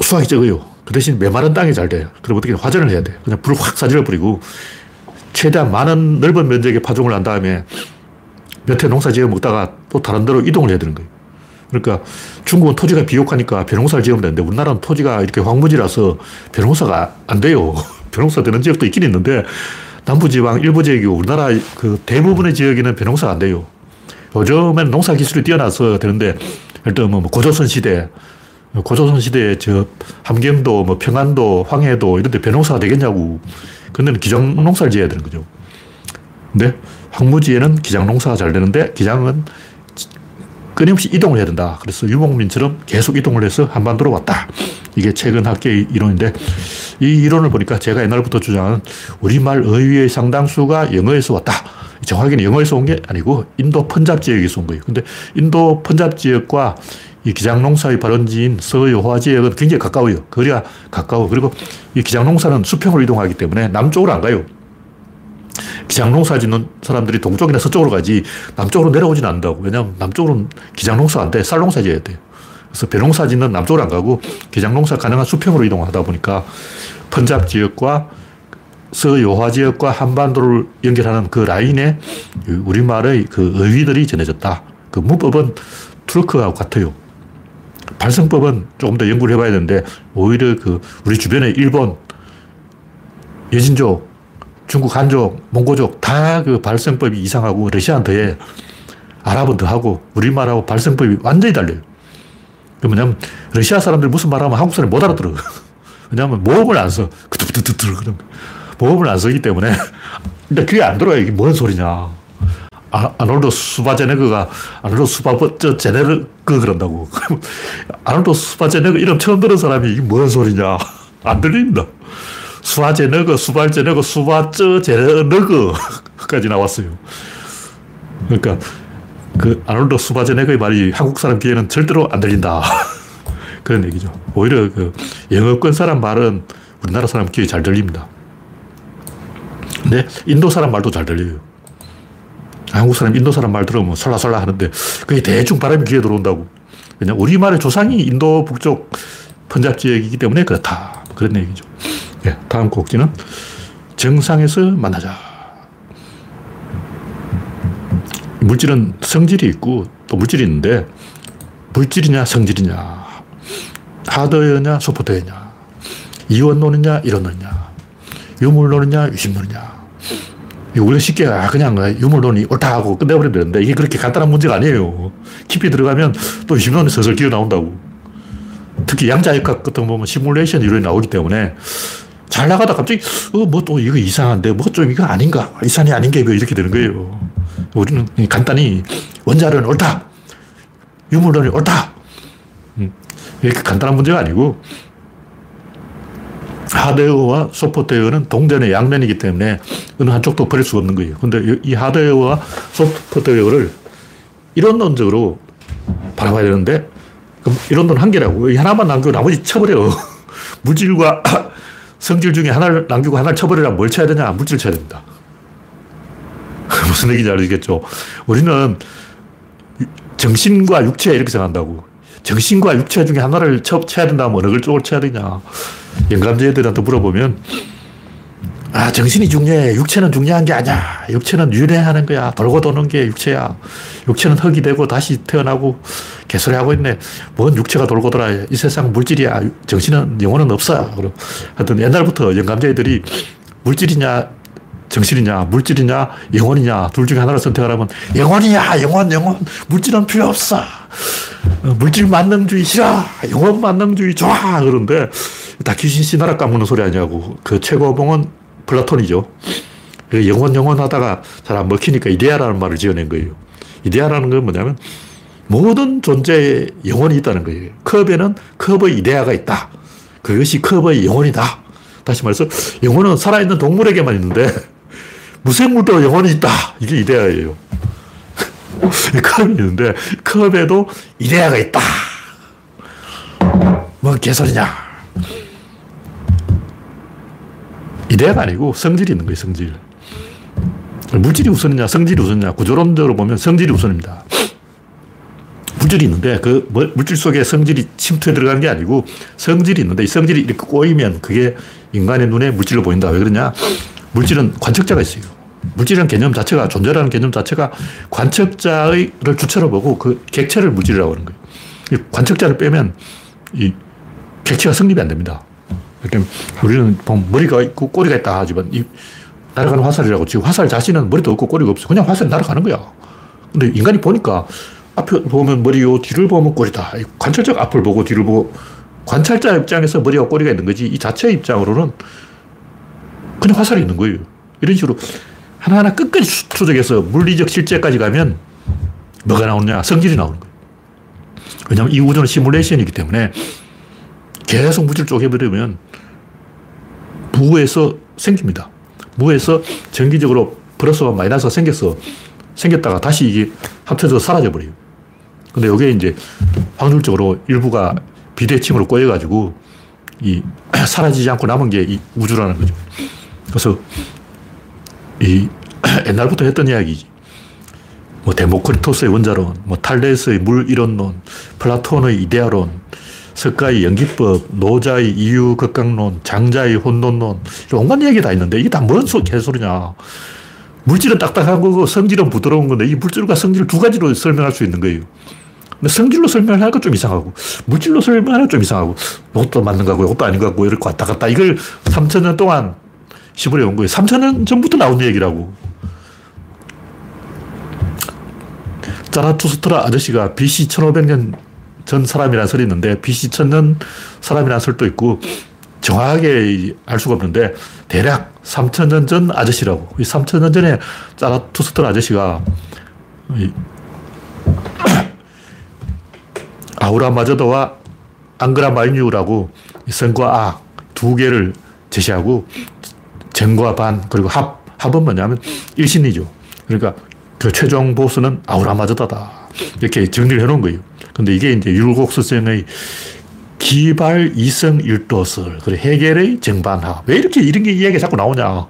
수확이 적어요. 그 대신 메마른 땅이 잘 돼요. 그럼 어떻게 화전을 해야 돼. 그냥 불을 확 사질러 버리고 최대한 많은 넓은 면적에 파종을 한 다음에 몇 해 농사 지어 먹다가 또 다른 데로 이동을 해야 되는 거예요. 그러니까 중국은 토지가 비옥하니까 벼농사를 지으면 되는데 우리나라는 토지가 이렇게 황무지라서 벼농사가 안 돼요. 벼농사 되는 지역도 있긴 있는데 남부지방 일부 지역이 우리나라 그 대부분의 지역에는 벼농사가 안 돼요. 요즘엔 농사 기술이 뛰어나서 되는데 일단 뭐 고조선 시대 고조선 시대에 저 함경도 뭐 평안도 황해도 이런 데 벼농사가 되겠냐고. 근데 기장 농사를 지어야 되는 거죠. 근데 황무지에는 기장 농사가 잘 되는데 기장은 끊임없이 이동을 해야 된다. 그래서 유목민처럼 계속 이동을 해서 한반도로 왔다. 이게 최근 학계의 이론인데 이 이론을 보니까 제가 옛날부터 주장하는 우리말 어휘의 상당수가 영어에서 왔다. 정확히는 영어에서 온 게 아니고 인도 펀잡 지역에서 온 거예요. 근데 인도 펀잡 지역과 이 기장농사의 발원지인 서여화 지역은 굉장히 가까워요. 거리가 가까워. 그리고 이 기장농사는 수평으로 이동하기 때문에 남쪽으로 안 가요. 기장농사 짓는 사람들이 동쪽이나 서쪽으로 가지 남쪽으로 내려오진 않는다고. 왜냐하면 남쪽으로는 기장농사 안 돼. 쌀농사 지어야 돼요. 그래서 벼농사 짓는 남쪽으로 안 가고 기장농사 가능한 수평으로 이동하다 보니까 펀잡 지역과 서요화 지역과 한반도를 연결하는 그 라인에 그 우리말의 그 어휘들이 전해졌다. 그 문법은 투르크하고 같아요. 발성법은 조금 더 연구를 해봐야 되는데 오히려 그 우리 주변에 일본, 여진족, 중국 한족, 몽고족 다 그 발성법이 이상하고 러시아는 더해. 아랍은 더하고 우리말하고 발성법이 완전히 달라요. 그 뭐냐면 러시아 사람들 무슨 말하면 한국 사람이 못 알아들어. 왜냐하면 모음을 안 써. 그두두두두 그럼 모음을 안 쓰기 때문에 근데 그게 안 들어요. 이게 뭔 소리냐. 아, 아놀드 수바제네그가 아놀드 수바제네그 그런다고. 아놀드 수바제네그 이름 처음 들은 사람이 이게 뭔 소리냐. 안 들린다. 수아제너그, 수발제 너그, 수바쩌제 너그까지 나왔어요. 그러니까 그 아놀드 수바제네그의 말이 한국 사람 귀에는 절대로 안 들린다. 그런 얘기죠. 오히려 그 영어권 사람 말은 우리나라 사람 귀에 잘 들립니다. 근데 인도 사람 말도 잘 들려요. 한국 사람, 인도 사람 말 들으면 설라설라 하는데 그게 대충 바람이 귀에 들어온다고. 왜냐 우리말의 조상이 인도 북쪽 펀잡 지역이기 때문에 그렇다. 그런 얘기죠. 네, 다음 곡지는 정상에서 만나자. 물질은 성질이 있고 또 물질이 있는데 물질이냐 성질이냐 하드웨어냐 소프트웨어냐 이원론이냐 이론론이냐 유물론이냐 유심론이냐 우리가 쉽게 아 그냥 유물론이 옳다 하고 끝내버리면 되는데 이게 그렇게 간단한 문제가 아니에요. 깊이 들어가면 또 유심론이 슬슬 기어 나온다고. 특히 양자역학 같은 거 보면 시뮬레이션 이론이 나오기 때문에 잘 나가다 갑자기 어 뭐 또 이거 이상한데 뭐 좀 이거 아닌가 이산이 아닌 게 이렇게 되는 거예요. 우리는 간단히 원자론이 옳다. 유물론이 옳다. 음, 이렇게 간단한 문제가 아니고 하드웨어와 소프트웨어는 동전의 양면이기 때문에 어느 한쪽도 버릴 수가 없는 거예요. 근데 이 하드웨어와 소프트웨어를 이론론적으로 바라봐야 되는데 그럼 이론론 한 개라고. 이 하나만 남기고 나머지 쳐버려. 물질과 성질 중에 하나를 남기고 하나를 쳐버리려면 뭘 쳐야 되냐? 물질을 쳐야 됩니다. 무슨 얘기인지 알겠죠? 우리는 정신과 육체 이렇게 생각한다고. 정신과 육체 중에 하나를 쳐, 쳐야 된다면 어느 쪽을 쳐야 되냐. 영감제들한테 물어보면, 아, 정신이 중요해. 육체는 중요한 게 아니야. 육체는 윤회하는 거야. 돌고 도는 게 육체야. 육체는 흙이 되고 다시 태어나고 개소리 하고 있네. 뭔 육체가 돌고 돌아. 이 세상 물질이야. 정신은, 영혼은 없어. 그럼 하여튼 옛날부터 영감제들이 물질이냐, 정신이냐, 물질이냐, 영혼이냐, 둘 중에 하나를 선택하라면 영혼이야, 영혼, 영혼. 물질은 필요 없어. 어, 물질 만능주의 싫어. 영혼 만능주의 좋아. 그런데 다 귀신 씨나라 까먹는 소리 아니냐고. 그 최고봉은 플라톤이죠. 그 영혼, 영혼 하다가 잘 안 먹히니까 이데아라는 말을 지어낸 거예요. 이데아라는 건 뭐냐면 모든 존재에 영혼이 있다는 거예요. 컵에는 컵의 이데아가 있다. 그것이 컵의 영혼이다. 다시 말해서 영혼은 살아있는 동물에게만 있는데 무생물도 영혼이 있다. 이게 이데아예요. 컵이 있는데 컵에도 이데아가 있다. 뭔 개소리냐. 이데아가 아니고 성질이 있는 거예요, 성질. 물질이 우선이냐, 성질이 우선이냐. 구조론적으로 보면 성질이 우선입니다. 물질이 있는데 그 물질 속에 성질이 침투해 들어간 게 아니고 성질이 있는데 이 성질이 이렇게 꼬이면 그게 인간의 눈에 물질로 보인다. 왜 그러냐? 물질은 관측자가 있어요. 물질이라는 개념 자체가, 존재라는 개념 자체가 관측자를 주체로 보고 그 객체를 물질이라고 하는 거예요. 관측자를 빼면 이 객체가 성립이 안 됩니다. 이렇게 우리는 머리가 있고 꼬리가 있다 하지만 이 날아가는 화살이라고 지금 화살 자신은 머리도 없고 꼬리가 없어. 그냥 화살이 날아가는 거야. 근데 인간이 보니까 앞에 보면 머리요, 뒤를 보면 꼬리다. 관찰적 앞을 보고 뒤를 보고 관찰자 입장에서 머리와 꼬리가 있는 거지 이 자체 입장으로는 그냥 화살이 있는 거예요. 이런 식으로 하나하나 끝까지 추적해서 물리적 실제까지 가면 뭐가 나오느냐? 성질이 나오는 거예요. 왜냐하면 이 우주는 시뮬레이션이기 때문에 계속 물질 쪼개버리면 무에서 생깁니다. 무에서 정기적으로 플러스와 마이너스가 생겨서 생겼다가 다시 이게 합쳐져서 사라져버려요. 근데 이게 이제 확률적으로 일부가 비대칭으로 꼬여가지고 이 사라지지 않고 남은 게 이 우주라는 거죠. 그래서 이 옛날부터 했던 이야기지. 뭐 데모크리토스의 원자론, 뭐 탈레스의 물 일원론, 플라톤의 이데아론, 석가의 연기법, 노자의 이유 극강론, 장자의 혼돈론, 온갖 얘기 다 있는데 이게 다 뭔 개소리냐. 물질은 딱딱한 거고 성질은 부드러운 건데 이 물질과 성질을 두 가지로 설명할 수 있는 거예요. 근데 성질로 설명하는 건좀 이상하고 물질로 설명하는 건좀 이상하고 이것도 맞는 거고 이것도 아닌 거 같고 이렇게 왔다 갔다 이걸 3천 년 동안 시골에 온 거예요. 3천 년 전부터 나온 얘기라고. 자라투스트라 아저씨가 BC 1500년 전 사람이라는 설이 있는데 BC 1000년 사람이라는 설도 있고 정확하게 알 수가 없는데 대략 3000년 전 아저씨라고. 이 3000년 전에 자라투스트라 아저씨가 아우라 마저더와 앙그라마인유라고 선과 악 두 개를 제시하고 정과 반 그리고 합 합은 뭐냐면 일신이죠. 그러니까 그 최종 보스는 아우라 마저다다 이렇게 정리를 해놓은 거예요. 근데 이게 이제 율곡수생의 기발 이성 일도설, 그리고 해결의 정반합. 왜 이렇게 이런 게 이야기가 자꾸 나오냐.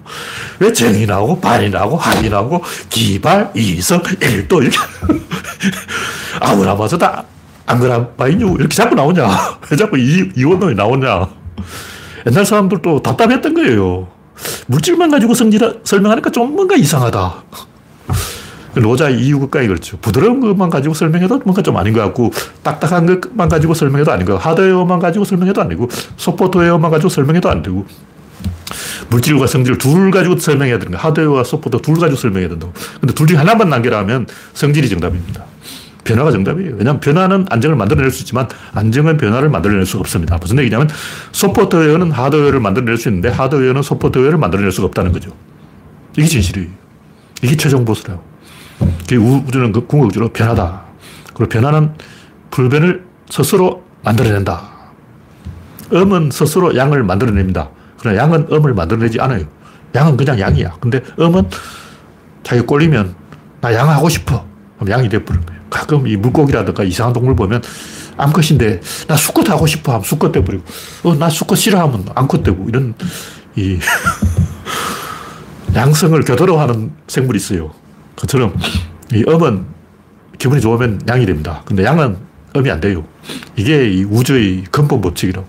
왜 정이 나오고, 반이 나오고, 합이 나오고, 기발, 이성, 일도, 이렇게. 아무나마저다. 안 그래, 마인유, 이렇게 자꾸 나오냐. 왜 자꾸 이, 이원론이 나오냐. 옛날 사람들도 답답했던 거예요. 물질만 가지고 성질 설명하니까 좀 뭔가 이상하다. 노자의 이유극가에 그렇죠. 부드러운 것만 가지고 설명해도 뭔가 좀 아닌 것 같고, 딱딱한 것만 가지고 설명해도 아닌 것 같고, 하드웨어만 가지고 설명해도 아니고, 소프트웨어만 가지고 설명해도 안 되고, 물질과 성질 둘 가지고 설명해야 되는 거야. 하드웨어와 소프트웨어 둘 가지고 설명해야 된다고. 근데 둘 중에 하나만 남겨라면 성질이 정답입니다. 변화가 정답이에요. 왜냐하면 변화는 안정을 만들어낼 수 있지만 안정은 변화를 만들어낼 수가 없습니다. 무슨 얘기냐면 소프트웨어는 하드웨어를 만들어낼 수 있는데 하드웨어는 소프트웨어를 만들어낼 수가 없다는 거죠. 이게 진실이에요. 이게 최종 보스라고. 우주는 그 궁극적으로 변하다. 그리고 변화는 불변을 스스로 만들어낸다. 음은 스스로 양을 만들어냅니다. 그러나 양은 음을 만들어내지 않아요. 양은 그냥 양이야. 근데 음은 자기 꼴리면 나 양하고 싶어. 그럼 양이 거예요. 가끔 이 물고기라든가 이상한 동물 보면 암컷인데 나 수컷 하고 싶어 하면 수컷 돼버리고 어, 나 수컷 싫어하면 암컷 되고 이런 이 양성을 교도로하는 생물이 있어요. 그처럼 이 음은 기분이 좋으면 양이 됩니다. 근데 양은 음이 안 돼요. 이게 이 우주의 근본 법칙이라고.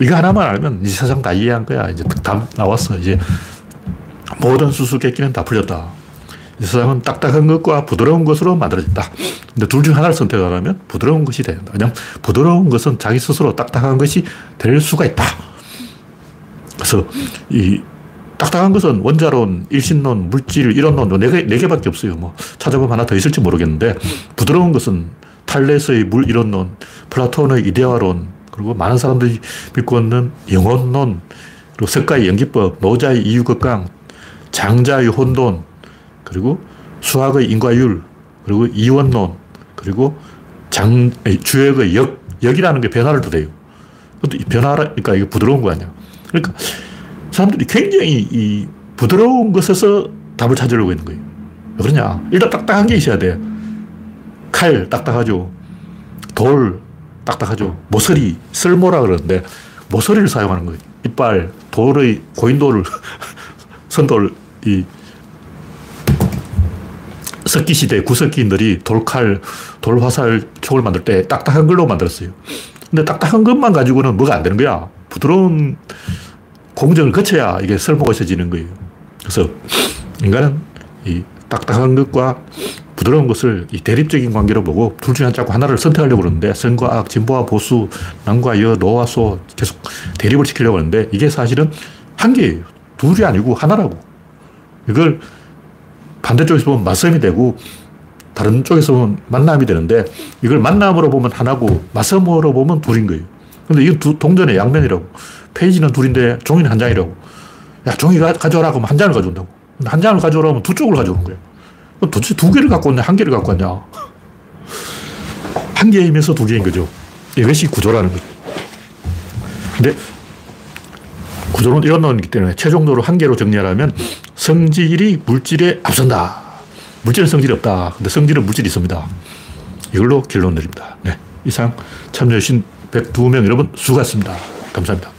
이거 하나만 알면 이 세상 다 이해한 거야. 이제 다 나왔어. 이제 모든 수수께끼는 다 풀렸다. 이 세상은 딱딱한 것과 부드러운 것으로 만들어졌다. 근데 둘 중 하나를 선택하라면 부드러운 것이 된다. 왜냐하면 부드러운 것은 자기 스스로 딱딱한 것이 될 수가 있다. 그래서 이 딱딱한 것은 원자론, 일신론, 물질, 이론론 네, 개, 네 개밖에 없어요. 뭐 찾아보면 하나 더 있을지 모르겠는데 부드러운 것은 탈레스의 물 이론론, 플라톤의 이데아론, 그리고 많은 사람들이 믿고 있는 영혼론, 그리고 석가의 연기법, 노자의 이유극강, 장자의 혼돈, 그리고 수학의 인과율, 그리고 이원론, 그리고 장, 주역의 역, 역이라는 게 변화를 도래요. 근데 변화라니까 이게 부드러운 거 아니야. 그러니까 사람들이 굉장히 이 부드러운 것에서 답을 찾으려고 있는 거예요. 왜 그러냐? 일단 딱딱한 게 있어야 돼. 칼, 딱딱하죠. 돌, 딱딱하죠. 모서리, 쓸모라 그러는데, 모서리를 사용하는 거예요. 이빨, 돌의, 고인돌을, 선돌, 이, 석기 시대 구석기인들이 돌칼, 돌화살, 촉을 만들 때 딱딱한 걸로 만들었어요. 근데 딱딱한 것만 가지고는 뭐가 안 되는 거야. 부드러운 공정을 거쳐야 이게 설모가 있어지는 거예요. 그래서 인간은 이 딱딱한 것과 부드러운 것을 이 대립적인 관계로 보고 둘 중에 자꾸 하나를 선택하려고 그러는데 선과 악, 진보와 보수, 남과 여, 노와 소 계속 대립을 시키려고 하는데 이게 사실은 한 개예요. 둘이 아니고 하나라고. 이걸 반대쪽에서 보면 맞섬이 되고 다른 쪽에서 보면 만남이 되는데 이걸 만남으로 보면 하나고 맞섬으로 보면 둘인 거예요. 근데 이건 두, 동전의 양면이라고. 페이지는 둘인데 종이는 한 장이라고. 야, 종이 가, 져오라고 하면 한 장을 가져온다고. 한 장을 가져오라면 두 쪽을 가져오는 거예요. 도대체 두 개를 갖고 왔냐, 한 개를 갖고 왔냐. 한 개이면서 두 개인 거죠. 이것이 구조라는 거죠. 근데 구조는 이런 논이기 때문에 최종적으로 한 개로 정리하려면 성질이 물질에 앞선다. 물질은 성질이 없다. 근데 성질은 물질이 있습니다. 이걸로 결론 내립니다. 네. 이상 참여해주신 102명 여러분 수고하셨습니다. 감사합니다.